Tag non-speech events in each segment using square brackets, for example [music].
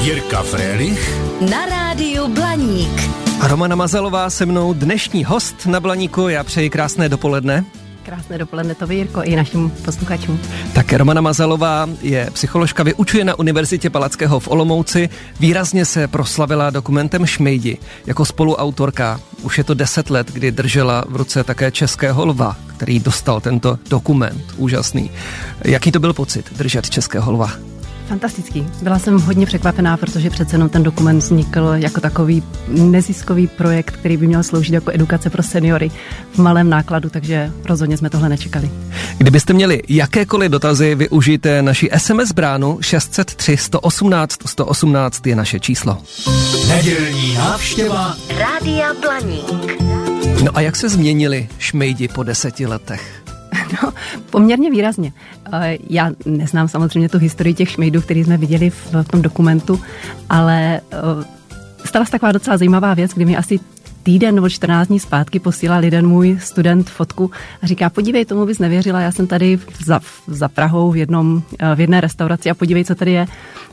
Jirka Frélich na rádiu Blaník. A Romana Mazalová se mnou dnešní host na Blaníku. Já přeji krásné dopoledne. Krásné dopoledne to Jirko i našim posluchačům. Tak Romana Mazalová je psycholožka, vyučuje na Univerzitě Palackého v Olomouci. Výrazně se proslavila dokumentem Šmejdi jako spoluautorka. Už je to deset let, kdy držela v ruce také českého lva, který dostal tento dokument. Úžasný. Jaký to byl pocit držet českého lva? Fantastický. Byla jsem hodně překvapená, protože přece jenom ten dokument vznikl jako takový neziskový projekt, který by měl sloužit jako edukace pro seniory v malém nákladu, takže rozhodně jsme tohle nečekali. Kdybyste měli jakékoliv dotazy, využijte naši SMS bránu 603 118 118 je naše číslo. Nedělní návštěva Rádia Blaník. No a jak se změnili šmejdi po deseti letech? No, poměrně výrazně. Eh, já neznám samozřejmě tu historii těch šmejdů, který jsme viděli v, tom dokumentu, ale eh, stala se taková docela zajímavá věc, kdy mi asi týden nebo 14 dní zpátky posílal jeden můj student fotku a říká, podívej, tomu bys nevěřila, já jsem tady za, za Prahou v, jednom, eh, v jedné restauraci a podívej, co tady je.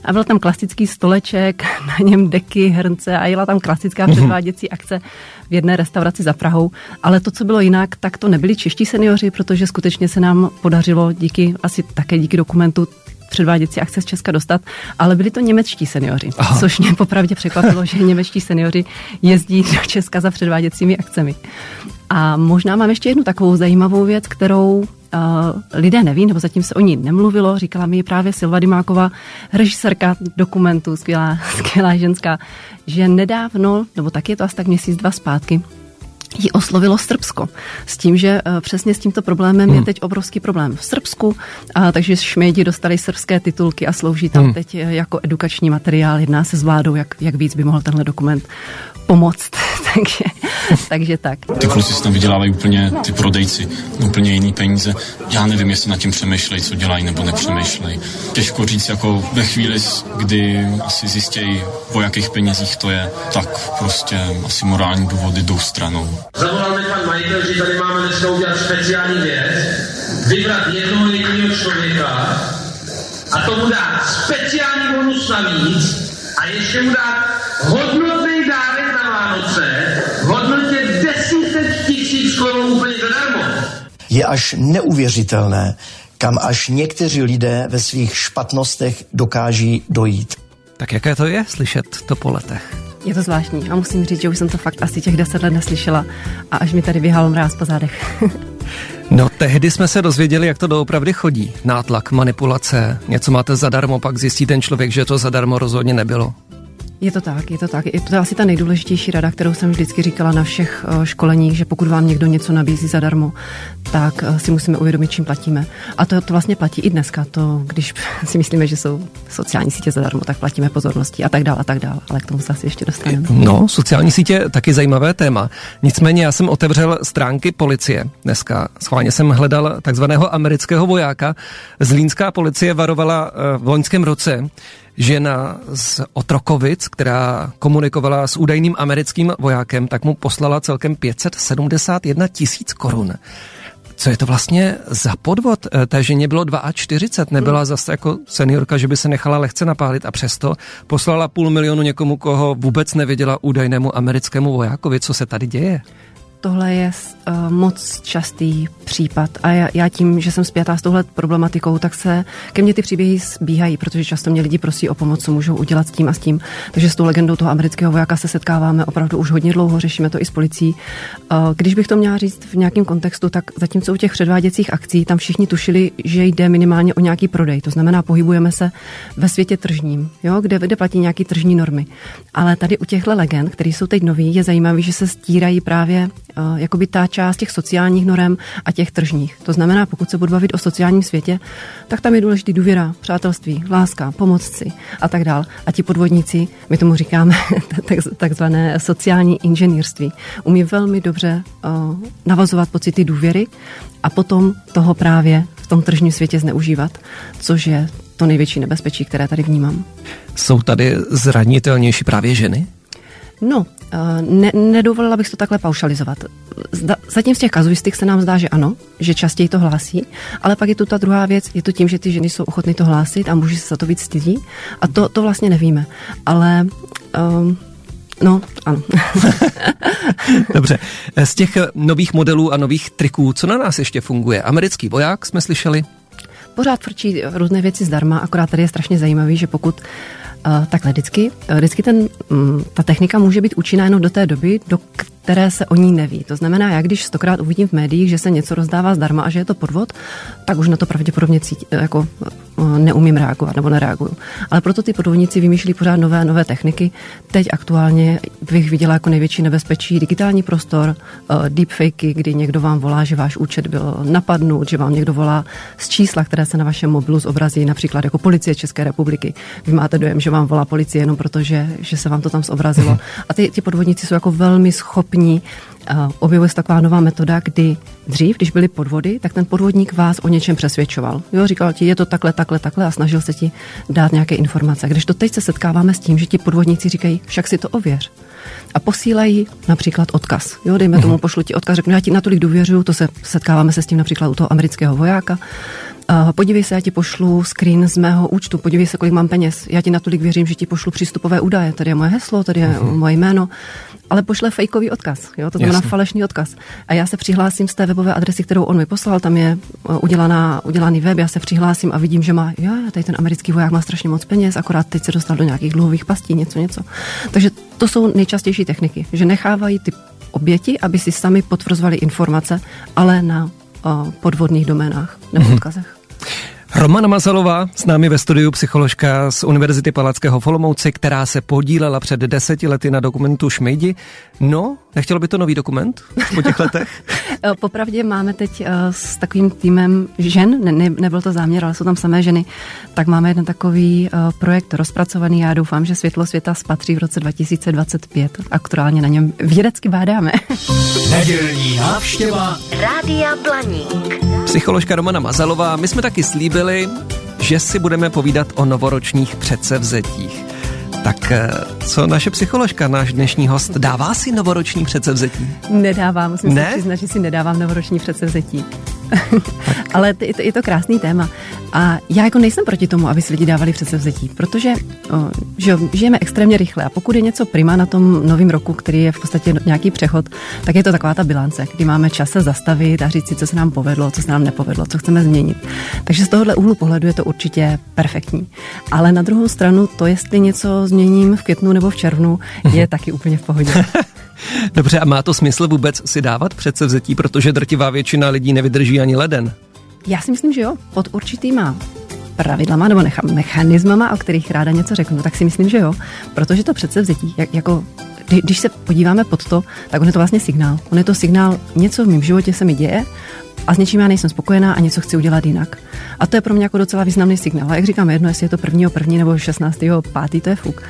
A byl tam klasický stoleček, [laughs] na něm deky, hrnce a jela tam klasická předváděcí akce v jedné restauraci za Prahou. Ale to, co bylo jinak, tak to nebyli čeští seniori, protože skutečně se nám podařilo díky, asi také díky dokumentu, předváděcí akce z Česka dostat, ale byli to němečtí seniori, Aha. což mě popravdě překvapilo, že němečtí seniori jezdí do Česka za předváděcími akcemi. A možná mám ještě jednu takovou zajímavou věc, kterou uh, lidé neví, nebo zatím se o ní nemluvilo. Říkala mi právě Silva Dimáková, režisérka dokumentu, skvělá, [laughs] skvělá ženská, že nedávno, nebo tak je to asi tak měsíc, dva zpátky, ji oslovilo Srbsko. S tím, že uh, přesně s tímto problémem hmm. je teď obrovský problém v Srbsku, a, takže šmědi dostali srbské titulky a slouží tam hmm. teď eh, jako edukační materiál. Jedná se s vládou, jak, jak víc by mohl tenhle dokument pomoct. [laughs] takže, takže tak. Ty kluci si tam vydělávají úplně ty prodejci, úplně jiný peníze. Já nevím, jestli nad tím přemýšlejí, co dělají nebo nepřemýšlejí. Těžko říct, jako ve chvíli, kdy asi zjistějí, o jakých penězích to je, tak prostě asi morální důvody jdou stranou. Zavolal mi pan majitel, že tady máme dneska udělat speciální věc, vybrat jednoho jediného člověka a tomu dát speciální bonus navíc a ještě mu dát hodnotný Je až neuvěřitelné, kam až někteří lidé ve svých špatnostech dokáží dojít. Tak jaké to je slyšet to po letech? Je to zvláštní a musím říct, že už jsem to fakt asi těch deset let neslyšela a až mi tady vyhal mráz po zádech. [laughs] No, tehdy jsme se dozvěděli, jak to doopravdy chodí. Nátlak, manipulace, něco máte zadarmo, pak zjistí ten člověk, že to zadarmo rozhodně nebylo. Je to tak, je to tak. Je to asi ta nejdůležitější rada, kterou jsem vždycky říkala na všech eh, školeních, že pokud vám někdo něco nabízí zadarmo, tak eh, si musíme uvědomit, čím platíme. A to, to vlastně platí i dneska. To, když [laughs] si myslíme, že jsou sociální sítě zadarmo, tak platíme pozornosti a tak dále a tak dále. Ale k tomu se asi ještě dostaneme. No, sociální sítě taky zajímavé téma. Nicméně já jsem otevřel stránky policie dneska. Schválně jsem hledal takzvaného amerického vojáka. Zlínská policie varovala eh, v loňském roce, žena z Otrokovic, která komunikovala s údajným americkým vojákem, tak mu poslala celkem 571 tisíc korun. Co je to vlastně za podvod? Eh, té ženě bylo 42, nebyla hmm. zase jako seniorka, že by se nechala lehce napálit a přesto poslala půl milionu někomu, koho vůbec nevěděla údajnému americkému vojákovi. Co se tady děje? Tohle je uh, moc častý případ a já, já tím, že jsem zpětá s touhle problematikou, tak se ke mně ty příběhy zbíhají, protože často mě lidi prosí o pomoc, co můžou udělat s tím a s tím. Takže s tou legendou toho amerického vojáka se setkáváme opravdu už hodně dlouho, řešíme to i s policií. Uh, když bych to měla říct v nějakém kontextu, tak zatímco u těch předváděcích akcí tam všichni tušili, že jde minimálně o nějaký prodej. To znamená, pohybujeme se ve světě tržním, jo, kde, kde platí nějaký tržní normy. Ale tady u těchto legend, které jsou teď nový, je zajímavé, že se stírají právě jakoby ta část těch sociálních norem a těch tržních. To znamená, pokud se budu bavit o sociálním světě, tak tam je důležitý důvěra, přátelství, láska, pomoc si a tak dál. A ti podvodníci, my tomu říkáme [laughs] takzvané sociální inženýrství, umí velmi dobře uh, navazovat pocity důvěry a potom toho právě v tom tržním světě zneužívat, což je to největší nebezpečí, které tady vnímám. Jsou tady zranitelnější právě ženy? No, ne, nedovolila bych to takhle paušalizovat. Zda, zatím z těch kazuistik se nám zdá, že ano, že častěji to hlásí, ale pak je tu ta druhá věc, je to tím, že ty ženy jsou ochotny to hlásit a muži se za to víc stydí a to, to vlastně nevíme. Ale um, No, ano. [laughs] Dobře. Z těch nových modelů a nových triků, co na nás ještě funguje? Americký voják jsme slyšeli? Pořád frčí různé věci zdarma, akorát tady je strašně zajímavý, že pokud Uh, takhle vždycky, vždycky ten, um, ta technika může být účinná jenom do té doby, do které se o ní neví. To znamená, já když stokrát uvidím v médiích, že se něco rozdává zdarma a že je to podvod, tak už na to pravděpodobně cítí, jako eh, neumím reagovat nebo nereaguju. Ale proto ty podvodníci vymýšlí pořád nové nové techniky. Teď aktuálně bych viděla jako největší nebezpečí digitální prostor, uh, deepfakey, kdy někdo vám volá, že váš účet byl napadnut, že vám někdo volá z čísla, které se na vašem mobilu zobrazí, například jako policie České republiky. Vy máte dojem, že vám volá policie jenom proto, že, že se vám to tam zobrazilo. [laughs] A ty, ty podvodníci jsou jako velmi schopní schopní objevuje se taková nová metoda, kdy dřív, když byly podvody, tak ten podvodník vás o něčem přesvědčoval. Jo, říkal ti, je to takhle, takhle, takhle a snažil se ti dát nějaké informace. Když to teď se setkáváme s tím, že ti podvodníci říkají, však si to ověř. A posílají například odkaz. Jo, dejme tomu, mhm. pošlu ti odkaz, řeknu, já ti natolik důvěřuju, to se setkáváme se s tím například u toho amerického vojáka. Uh, podívej se, já ti pošlu screen z mého účtu, podívej se, kolik mám peněz. Já ti natolik věřím, že ti pošlu přístupové údaje. Tady je moje heslo, tady je uh-huh. moje jméno ale pošle fejkový odkaz, jo, to znamená Jasně. falešný odkaz. A já se přihlásím z té webové adresy, kterou on mi poslal, tam je uh, udělaná, udělaný web, já se přihlásím a vidím, že má, jo, tady ten americký voják má strašně moc peněz, akorát teď se dostal do nějakých dluhových pastí, něco, něco. Takže to jsou nejčastější techniky, že nechávají ty oběti, aby si sami potvrzovali informace, ale na uh, podvodných doménách nebo mm-hmm. Romana Mazalová, s námi ve studiu psycholožka z Univerzity Palackého v která se podílela před deseti lety na dokumentu Šmejdi. No, nechtělo by to nový dokument po těch letech? [laughs] Eh, popravdě máme teď uh, s takovým týmem žen, ne, ne, nebyl to záměr, ale jsou tam samé ženy, tak máme jeden takový uh, projekt rozpracovaný. Já doufám, že Světlo světa spatří v roce 2025. Aktuálně na něm vědecky bádáme. [laughs] Nedělní návštěva Rádia Blaník. Psycholožka Romana Mazalová, my jsme taky slíbili, že si budeme povídat o novoročních předsevzetích. Tak eh, co naše psycholožka, náš dnešní host, dává si novoroční předsevzetí? Nedávám, musím ne? se přiznat, že si nedávám novoroční předsevzetí. [laughs] Ale je to, je to krásný téma. A já jako nejsem proti tomu, aby si lidi dávali předsevzetí, protože o, že žijeme extrémně rychle a pokud je něco prima na tom novém roku, který je v podstatě nějaký přechod, tak je to taková ta bilance, kdy máme čas se zastavit a říct si, co se nám povedlo, co se nám nepovedlo, co chceme změnit. Takže z tohohle úhlu pohledu je to určitě perfektní. Ale na druhou stranu to, jestli něco změním v květnu nebo v červnu, je [laughs] taky úplně v pohodě. Dobře, a má to smysl vůbec si dávat předsevzetí, protože drtivá většina lidí nevydrží ani leden? Já si myslím, že jo, pod určitýma pravidlama nebo nechám mechanismama, o kterých ráda něco řeknu, tak si myslím, že jo, protože to předsevzetí, jak, jako když se podíváme pod to, tak on je to vlastně signál. On je to signál, něco v mém životě se mi děje a s něčím já nejsem spokojená a něco chci udělat jinak. A to je pro mě jako docela významný signál. A jak říkám, jedno, jestli je to prvního první nebo 16. pátý, to je fuk.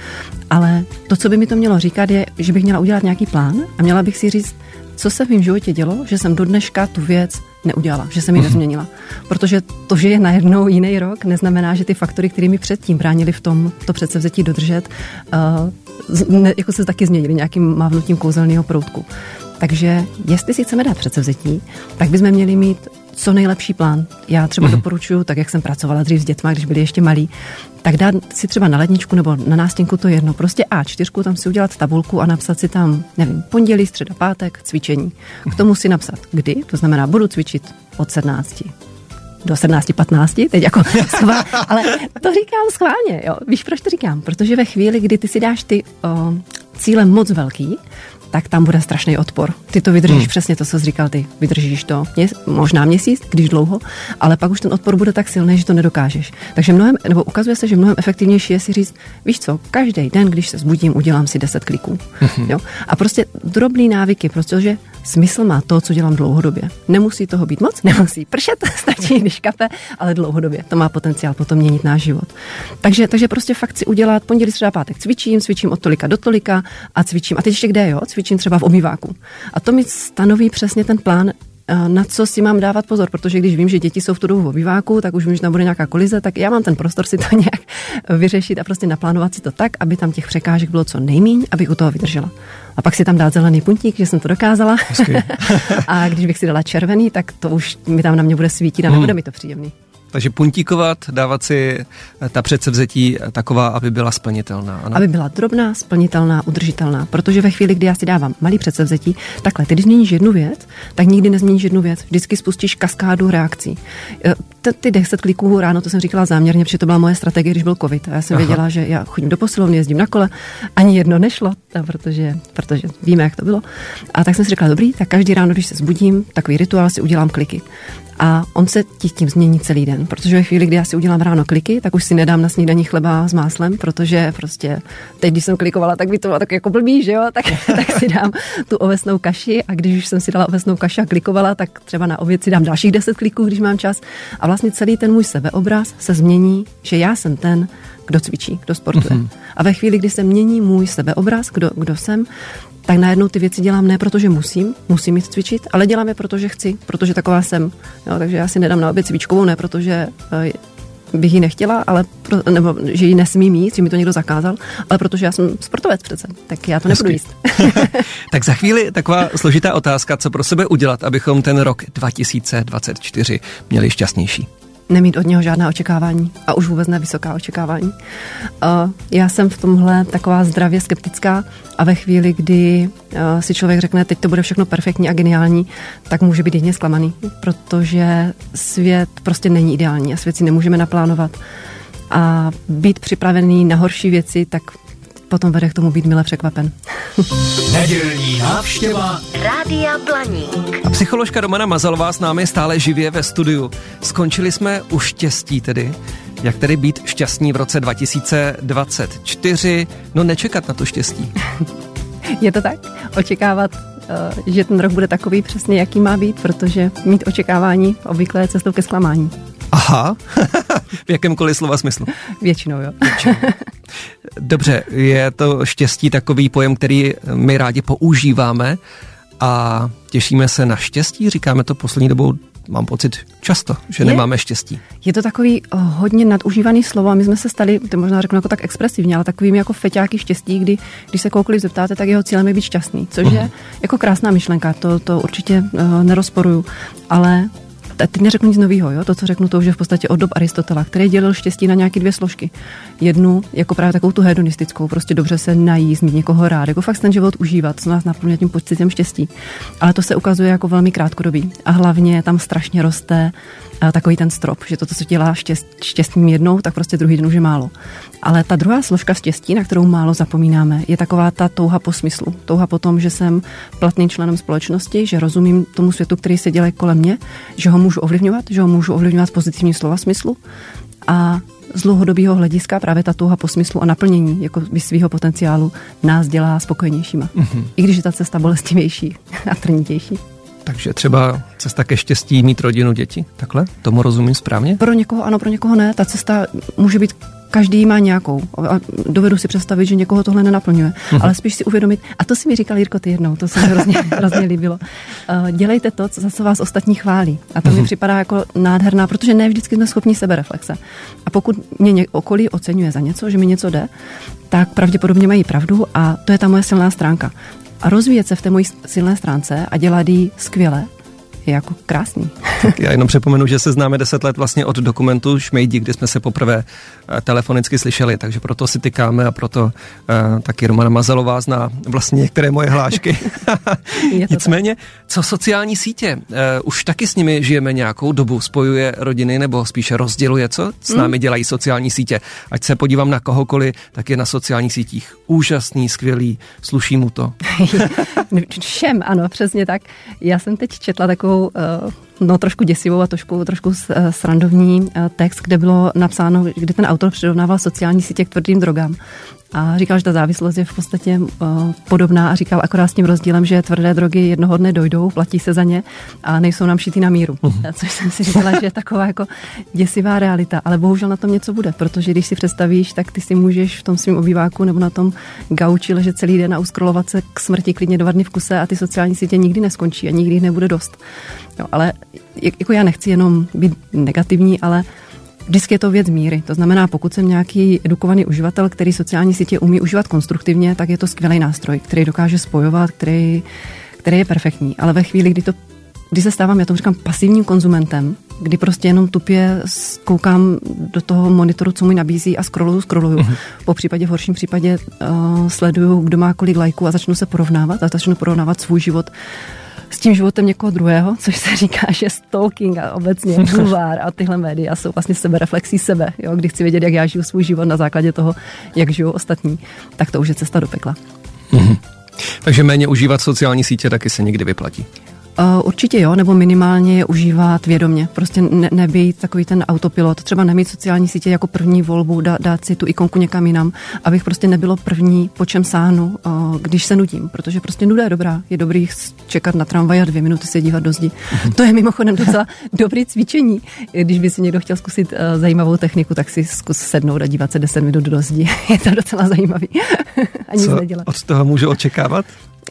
Ale to, co by mi to mělo říkat, je, že bych měla udělat nějaký plán a měla bych si říct, co se v mém životě dělo, že jsem do dneška tu věc neudělala, že jsem ji mhm. nezměnila. Protože to, že je najednou jiný rok, neznamená, že ty faktory, které mi předtím bránili v tom to předsevzetí dodržet, uh, ne, jako se taky změnily nějakým mávnutím kouzelného proutku. Takže jestli si chceme dát předsevzetí, tak bychom měli mít co nejlepší plán. Já třeba mm. doporučuji, tak jak jsem pracovala dřív s dětmi, když byli ještě malí, tak dát si třeba na ledničku nebo na nástěnku to jedno, prostě A4, tam si udělat tabulku a napsat si tam, nevím, pondělí, středa, pátek, cvičení. K tomu si napsat kdy, to znamená, budu cvičit od 17 do 17.15, teď jako [laughs] schvál, ale to říkám schválně, jo. Víš, proč to říkám? Protože ve chvíli, kdy ty si dáš ty o, cíle moc velký, tak tam bude strašný odpor. Ty to vydržíš hmm. přesně to, co jsi říkal ty. Vydržíš to mě, možná měsíc, když dlouho, ale pak už ten odpor bude tak silný, že to nedokážeš. Takže mnohem, nebo ukazuje se, že mnohem efektivnější je si říct, víš co, každý den, když se zbudím, udělám si 10 kliků. Hmm. Jo? A prostě drobný návyky, protože smysl má to, co dělám dlouhodobě. Nemusí toho být moc, [laughs] nemusí pršet, [laughs] stačí, když kape, ale dlouhodobě. To má potenciál potom měnit náš život. Takže, takže prostě fakt si udělat pondělí, středa, pátek cvičím, cvičím od tolika do tolika a cvičím. A teď ještě kde, jo? Cvičím třeba v omýváku. A to mi stanoví přesně ten plán, na co si mám dávat pozor, protože když vím, že děti jsou v tu dobu v obýváku, tak už vím, že tam bude nějaká kolize, tak já mám ten prostor si to [laughs] nějak vyřešit a prostě naplánovat si to tak, aby tam těch překážek bylo co nejmíň, abych u toho vydržela. A pak si tam dát zelený puntík, že jsem to dokázala. [laughs] a když bych si dala červený, tak to už mi tam na mě bude svítit a nebude hmm. mi to příjemný. Takže puntíkovat, dávat si eh, ta předsevzetí eh, taková, aby byla splnitelná. Ano? Aby byla drobná, splnitelná, udržitelná. Protože ve chvíli, kdy já si dávám malý předsevzetí, takhle, ty když změníš jednu věc, tak nikdy nezměníš jednu věc. Vždycky spustíš kaskádu reakcí. Ty 10 kliků ráno, to jsem říkala záměrně, protože to byla moje strategie, když byl covid. A já jsem Aha. věděla, že já chodím do posilovny, jezdím na kole, ani jedno nešlo, protože, protože víme, jak to bylo. A tak jsem si řekla, dobrý, tak každý ráno, když se zbudím, takový rituál si udělám kliky a on se tím změní celý den, protože ve chvíli, kdy já si udělám ráno kliky, tak už si nedám na snídaní chleba s máslem, protože prostě teď, když jsem klikovala, tak by to bylo tak jako blbý, že jo, tak, [laughs] tak si dám tu ovesnou kaši a když už jsem si dala ovesnou kaši a klikovala, tak třeba na oběd si dám dalších 10 kliků, když mám čas a vlastně celý ten můj sebeobraz se změní, že já jsem ten, kdo cvičí, kdo sportuje. Mm-hmm. A ve chvíli, kdy se mění můj sebeobraz, kdo, kdo jsem, tak najednou ty věci dělám ne protože musím, musím jít cvičit, ale dělám je, protože chci, protože taková jsem. Jo, takže já si nedám na oběd cvičkovou, ne protože uh, bych ji nechtěla, ale pro, nebo že ji nesmím mít, že mi to někdo zakázal, ale protože já jsem sportovec přece, tak já to nebudu jíst. [laughs] tak za chvíli taková složitá otázka, co pro sebe udělat, abychom ten rok 2024 měli šťastnější nemít od něho žádná očekávání a už vůbec nevysoká očekávání. Já jsem v tomhle taková zdravě skeptická a ve chvíli, kdy si člověk řekne, teď to bude všechno perfektní a geniální, tak může být jedině zklamaný, protože svět prostě není ideální a svět si nemůžeme naplánovat. A být připravený na horší věci, tak potom vede k tomu být mile překvapen. Nedělní návštěva Rádia Blaník. A psycholožka Romana Mazalová s námi stále živě ve studiu. Skončili jsme u štěstí tedy. Jak tedy být šťastní v roce 2024? No nečekat na to štěstí. [laughs] Je to tak? Očekávat eh, že ten rok bude takový přesně, jaký má být, protože mít očekávání obvykle je cestou ke zklamání. Aha, [laughs] v jakémkoliv slova smyslu. Většinou, jo. Dobře, je to štěstí takový pojem, který my rádi používáme a těšíme se na štěstí, říkáme to poslední dobou mám pocit často, že je, nemáme štěstí. Je to takový uh, hodně nadužívaný slovo a my jsme se stali, to možná řeknu jako tak expresivně, ale takovým jako feťáky štěstí, kdy když se koukoliv zeptáte, tak jeho cílem je být šťastný, což uh-huh. je jako krásná myšlenka, to, to určitě uh, nerozporuju, ale teď neřeknu nic nového, jo? to, co řeknu, to už je v podstatě od dob Aristotela, který dělil štěstí na nějaké dvě složky. Jednu, jako právě takovou tu hedonistickou, prostě dobře se najíst, mít někoho rád, jako fakt ten život užívat, co nás naplňuje tím pocitem štěstí. Ale to se ukazuje jako velmi krátkodobý. A hlavně tam strašně roste takový ten strop, že to, co dělá štěst, štěstím jednou, tak prostě druhý den už je málo. Ale ta druhá složka štěstí, na kterou málo zapomínáme, je taková ta touha po smyslu. Touha po tom, že jsem platným členem společnosti, že rozumím tomu světu, který se dělá kolem mě, že ho můžu ovlivňovat, že ho můžu ovlivňovat v pozitivním slova smyslu. A z dlouhodobého hlediska právě ta touha po smyslu a naplnění jako svého potenciálu nás dělá spokojenějšíma. Mm-hmm. I když je ta cesta bolestivější a trnitější. Takže třeba cesta ke štěstí mít rodinu, děti, takhle? Tomu rozumím správně? Pro někoho ano, pro někoho ne. Ta cesta může být každý má nějakou. A dovedu si představit, že někoho tohle nenaplňuje. Uh-huh. Ale spíš si uvědomit, a to si mi říkal Jirko ty jednou, to se mi hrozně, [laughs] hrozně líbilo. Uh, dělejte to, co zase vás ostatní chválí. A to uh-huh. mi mhm. připadá jako nádherná, protože ne vždycky jsme schopni sebereflexe. A pokud mě okolí oceňuje za něco, že mi něco jde, tak pravděpodobně mají pravdu a to je ta moje silná stránka a rozvíjet se v té mojí silné stránce a dělat ji skvěle, je jako krásný. Tak já jenom připomenu, že se známe deset let vlastně od dokumentu Šmejdi, kde jsme se poprvé eh, telefonicky slyšeli, takže proto si tykáme a proto uh, taky Romana Mazalová zná vlastně některé moje hlášky. [laughs] Nicméně, co sociální sítě? Uh, už taky s nimi žijeme nějakou dobu, spojuje rodiny nebo spíše rozděluje, co s hmm. námi dělají sociální sítě. Ať se podívám na kohokoliv, tak je na sociálních sítích úžasný, skvělý, sluší mu to. [laughs] Všem, ano, přesně tak. Já jsem teď četla takovou uh, no, trošku děsivou a trošku, trošku eh, srandovní eh, text, kde bylo napsáno, kde ten autor přirovnával sociální sítě k tvrdým drogám. A říkal, že ta závislost je v podstatě uh, podobná a říkal akorát s tím rozdílem, že tvrdé drogy jednoho dne dojdou, platí se za ně a nejsou nám šitý na míru. Uh-huh. Což jsem si říkala, že je taková jako děsivá realita, ale bohužel na tom něco bude, protože když si představíš, tak ty si můžeš v tom svém obýváku nebo na tom gauči ležet celý den a uskrolovat se k smrti klidně dva dny v kuse a ty sociální sítě nikdy neskončí a nikdy jich nebude dost. Jo, ale jako já nechci jenom být negativní, ale Vždycky je to věc míry. To znamená, pokud jsem nějaký edukovaný uživatel, který sociální sítě umí užívat konstruktivně, tak je to skvělý nástroj, který dokáže spojovat, který, který je perfektní. Ale ve chvíli, kdy to kdy se stávám, já tomu říkám, pasivním konzumentem, kdy prostě jenom tupě koukám do toho monitoru, co mi nabízí a scrolluju, scrolluju. Uh-huh. Po případě, v horším případě uh, sleduju, kdo má kolik lajků a začnu se porovnávat a začnu porovnávat svůj život s tím životem někoho druhého, což se říká, že stalking a obecně [laughs] bulvár a tyhle média jsou vlastně sebe reflexí sebe. Jo? Kdy chci vědět, jak já žiju svůj život na základě toho, jak žijou ostatní, tak to už je cesta do pekla. Mm-hmm. Takže méně užívat sociální sítě taky se někdy vyplatí. Uh, určitě jo, nebo minimálně je užívat vědomě. Prostě ne, nebýt takový ten autopilot, třeba nemít sociální sítě jako první volbu, dá, dát si tu ikonku někam jinam, abych prostě nebylo první, po čem sáhnu, uh, když se nudím, protože prostě nuda je dobrá. Je dobrý čekat na tramvaj a dvě minuty se dívat do zdi. To je mimochodem docela [laughs] dobrý cvičení. Když by si někdo chtěl zkusit uh, zajímavou techniku, tak si zkus sednout a dívat se 10 minut do zdi. [laughs] je to docela zajímavý. [laughs] a nic Co nedělat. od toho můžu očekávat?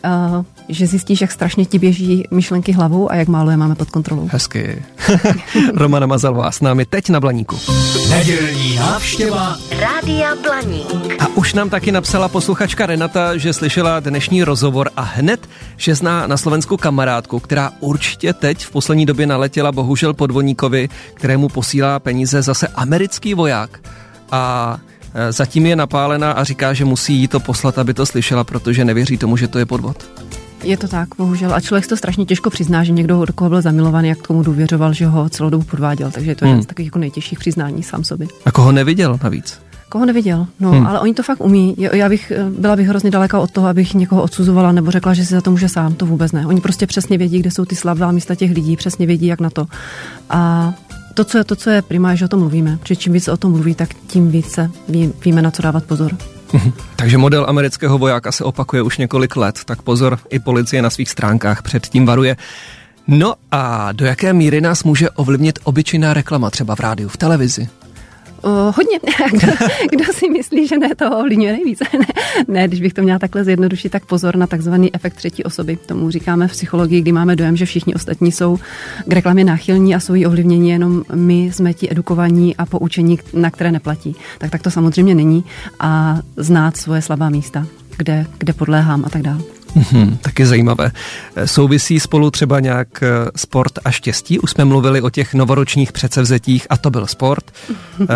Uh, že zjistíš, jak strašně ti běží myšlenky hlavou a jak málo je máme pod kontrolou. Hezky. [laughs] Romana Mazalová s námi teď na Blaníku. Nedělní návštěva Rádia Blaník. A už nám taky napsala posluchačka Renata, že slyšela dnešní rozhovor a hned, že zná na Slovensku kamarádku, která určitě teď v poslední době naletěla bohužel podvodníkovi, kterému posílá peníze zase americký voják. A Eh, zatím je napálena a říká, že musí jí to poslat, aby to slyšela, protože nevěří tomu, že to je podvod. Je to tak, bohužel. A člověk to strašně těžko přizná, že někdo, do koho byl zamilovaný, jak tomu důvěřoval, že ho celou dobu podváděl. Takže to je hmm. z takových jako nejtěžších přiznání sám sobě. A koho neviděl navíc? Koho neviděl, no, hmm. ale oni to fakt umí. Já bych eh, byla bych hrozně daleka od toho, abych někoho odsuzovala nebo řekla, že si za to může sám, to vůbec ne. Oni prostě přesně vědí, kde jsou ty slabá místa těch lidí, přesně vědí, jak na to. A to, co je, to, co je prima, je, že o tom mluvíme. Protože čím více o tom mluví, tak tím více ví, víme, na co dávat pozor. Takže model amerického vojáka se opakuje už několik let, tak pozor, i policie na svých stránkách před tím varuje. No a do jaké míry nás může ovlivnit obyčejná reklama třeba v rádiu, v televizi? Uh, hodně. [laughs] kdo, kdo si myslí, že ne, toho ovlivňuje nejvíce? [laughs] ne, ne, když bych to měla takhle zjednodušit, tak pozor na takzvaný efekt třetí osoby. Tomu říkáme v psychologii, kdy máme dojem, že všichni ostatní jsou k reklamě náchylní a jsou jí ovlivnění, jenom my jsme ti edukovaní a poučení, na které neplatí. Tak tak to samozřejmě není a znát svoje slabá místa, kde, kde podléhám a tak dále. Hmm, taky zajímavé. Souvisí spolu třeba nějak eh, sport a štěstí? Už jsme mluvili o těch novoročních předsevzetích a to byl sport. uh,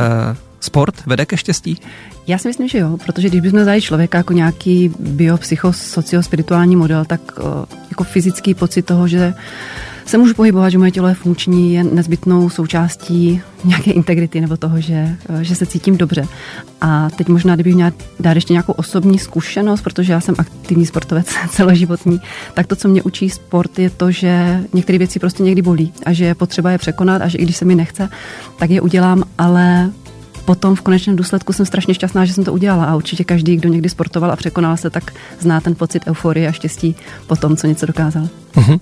sport vede ke štěstí? Já si myslím, že jo, protože když bychom vzali člověka jako nějaký biopsychosociospirituální model, tak jako fyzický pocit toho, že se můžu pohybovat, že moje tělo je funkční, je nezbytnou součástí nějaké integrity nebo toho, že, eh, že se cítím dobře. A teď možná, kdybych měla dát ještě nějakou osobní zkušenost, protože já jsem aktivní sportovec [laughs] celoživotní, tak to, co mě učí sport, je to, že některé věci prostě někdy bolí a že je potřeba je překonat a že i když se mi nechce, tak je udělám, ale potom v konečném důsledku jsem strašně šťastná, že jsem to udělala a určitě každý, kdo někdy sportoval a překonal se, tak zná ten pocit euforie a štěstí po tom, co něco dokázal. Uh-huh.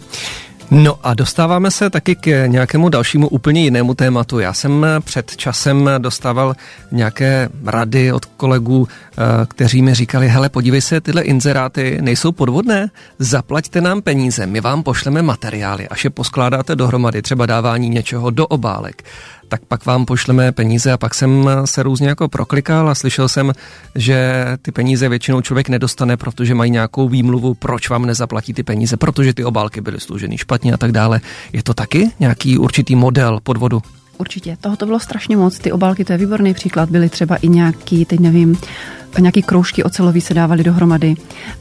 No a dostáváme se taky k nějakému dalšímu úplně jinému tématu. Já jsem před časem dostával nějaké rady od kolegů, eh, kteří mi říkali, hele, podívej se, tyhle inzeráty nejsou podvodné, zaplaťte nám peníze, my vám pošleme materiály, až je poskládáte dohromady, třeba dávání něčeho do obálek, tak pak vám pošleme peníze a pak jsem se různě jako proklikal a slyšel jsem, že ty peníze většinou člověk nedostane, protože mají nějakou výmluvu, proč vám nezaplatí ty peníze, protože ty obálky byly služeny špatně a tak dále. Je to taky nějaký určitý model podvodu? Určitě, toho to bylo strašně moc. Ty obálky, to je výborný příklad, byly třeba i nějaký, teď nevím, nějaký kroužky ocelový se dávaly dohromady.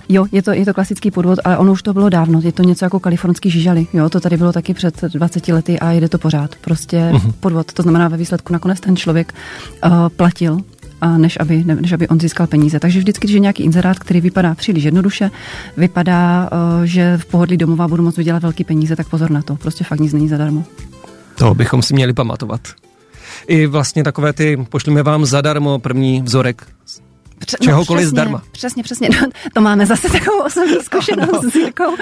Jo, je to, je to klasický podvod, ale ono už to bylo dávno. Je to něco jako kalifornský žižaly. Jo, to tady bylo taky před 20 lety a jede to pořád. Prostě uh-huh. podvod. To znamená, ve výsledku nakonec ten člověk uh, platil a než aby, ne, než aby on získal peníze. Takže vždycky, když je nějaký inzerát, který vypadá příliš jednoduše, vypadá, uh, že v pohodlí domova budu moct vydělat velký peníze, tak pozor na to. Prostě fakt nic není zadarmo. To bychom si měli pamatovat. I vlastně takové ty, pošlíme vám zadarmo první vzorek Pře- Čehokoliv přesně, zdarma. Přesně, přesně. [laughs] No, to máme zase takovou osobní [laughs] zkušenost s Jirkou.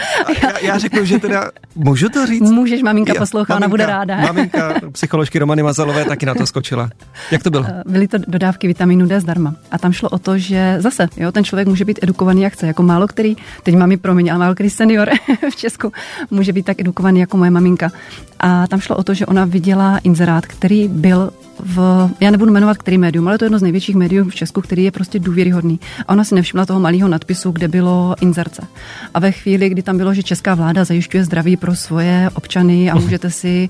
Já, já řeknu, že teda, můžu to říct? Můžeš, maminka Já- poslouchá, ona bude ráda. [laughs] Maminka psycholožky Romany Mazalové taky na to skočila. Jak to bylo? Byly to dodávky vitamínu D zdarma. A tam šlo o to, že zase, jo, ten člověk může být edukovaný jak chce, jako málo který, teď mám i promiň, ale málo který senior v Česku může být tak edukovaný jako moje maminka. A tam šlo o to, že ona viděla inzerát, který byl v, já nebudu jmenovat který médium, ale to je jedno z největších médium v Česku, který je prostě důvěryhodný. A ona si nevšimla toho malého nadpisu, kde bylo inzerce. A ve chvíli, kdy tam bylo, že česká vláda zajišťuje zdraví pro svoje občany a můžete si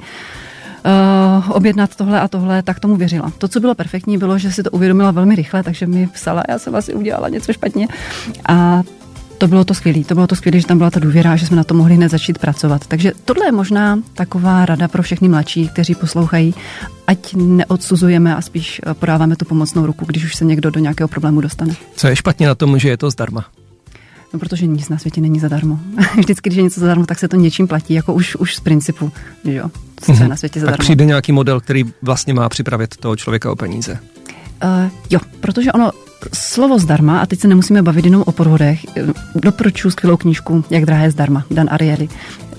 uh, objednat tohle a tohle, tak tomu věřila. To, co bylo perfektní, bylo, že si to uvědomila velmi rychle, takže mi psala, já jsem asi udělala něco špatně. A to bylo to skvělé. To bylo to skvělé, že tam byla ta důvěra že jsme na to mohli hned začít pracovat. Takže tohle je možná taková rada pro všechny mladší, kteří poslouchají, ať neodsuzujeme a spíš eh, podáváme tu pomocnou ruku, když už se někdo do nějakého problému dostane. Co je špatně na tom, že je to zdarma? No, protože nic na světě není zadarmo. [laughs] Vždycky, když je něco zadarmo, tak se to něčím platí, jako už, už z principu, že jo, co je na světě Tak zadarmo. přijde nějaký model, který vlastně má připravit toho člověka o peníze. Uh, jo, protože ono, slovo zdarma, a teď se nemusíme bavit jenom o podvodech, eh, doporučuji skvělou knížku Jak drahé zdarma, Dan Ariely.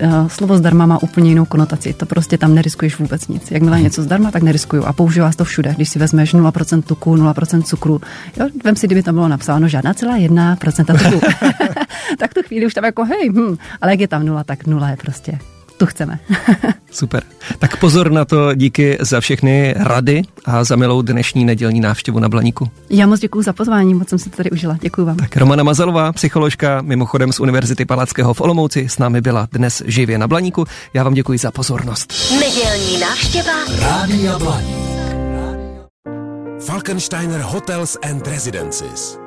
Uh, slovo zdarma má úplně jinou konotaci, to prostě tam neriskuješ vůbec nic. Jakmile je něco zdarma, tak neriskuju a používá se to všude. Když si vezmeš 0% tuku, 0% cukru, jo, vem si, kdyby tam bylo napsáno žádná celá 1% tuku, [laughs] tak tu chvíli už tam jako hej, hm, ale jak je tam nula, tak nula je prostě, tu chceme. [laughs] Super. Tak pozor na to, díky za všechny rady a za milou dnešní nedělní návštěvu na Blaníku. Já moc děkuji za pozvání, moc jsem si to tady užila. Děkuji vám. Tak Romana Mazalová, psycholožka, mimochodem z Univerzity Palackého v Olomouci, s námi byla dnes živě na Blaníku. Já vám děkuji za pozornost. Nedělní návštěva Rádia Blaník. Falkensteiner Hotels and Residences.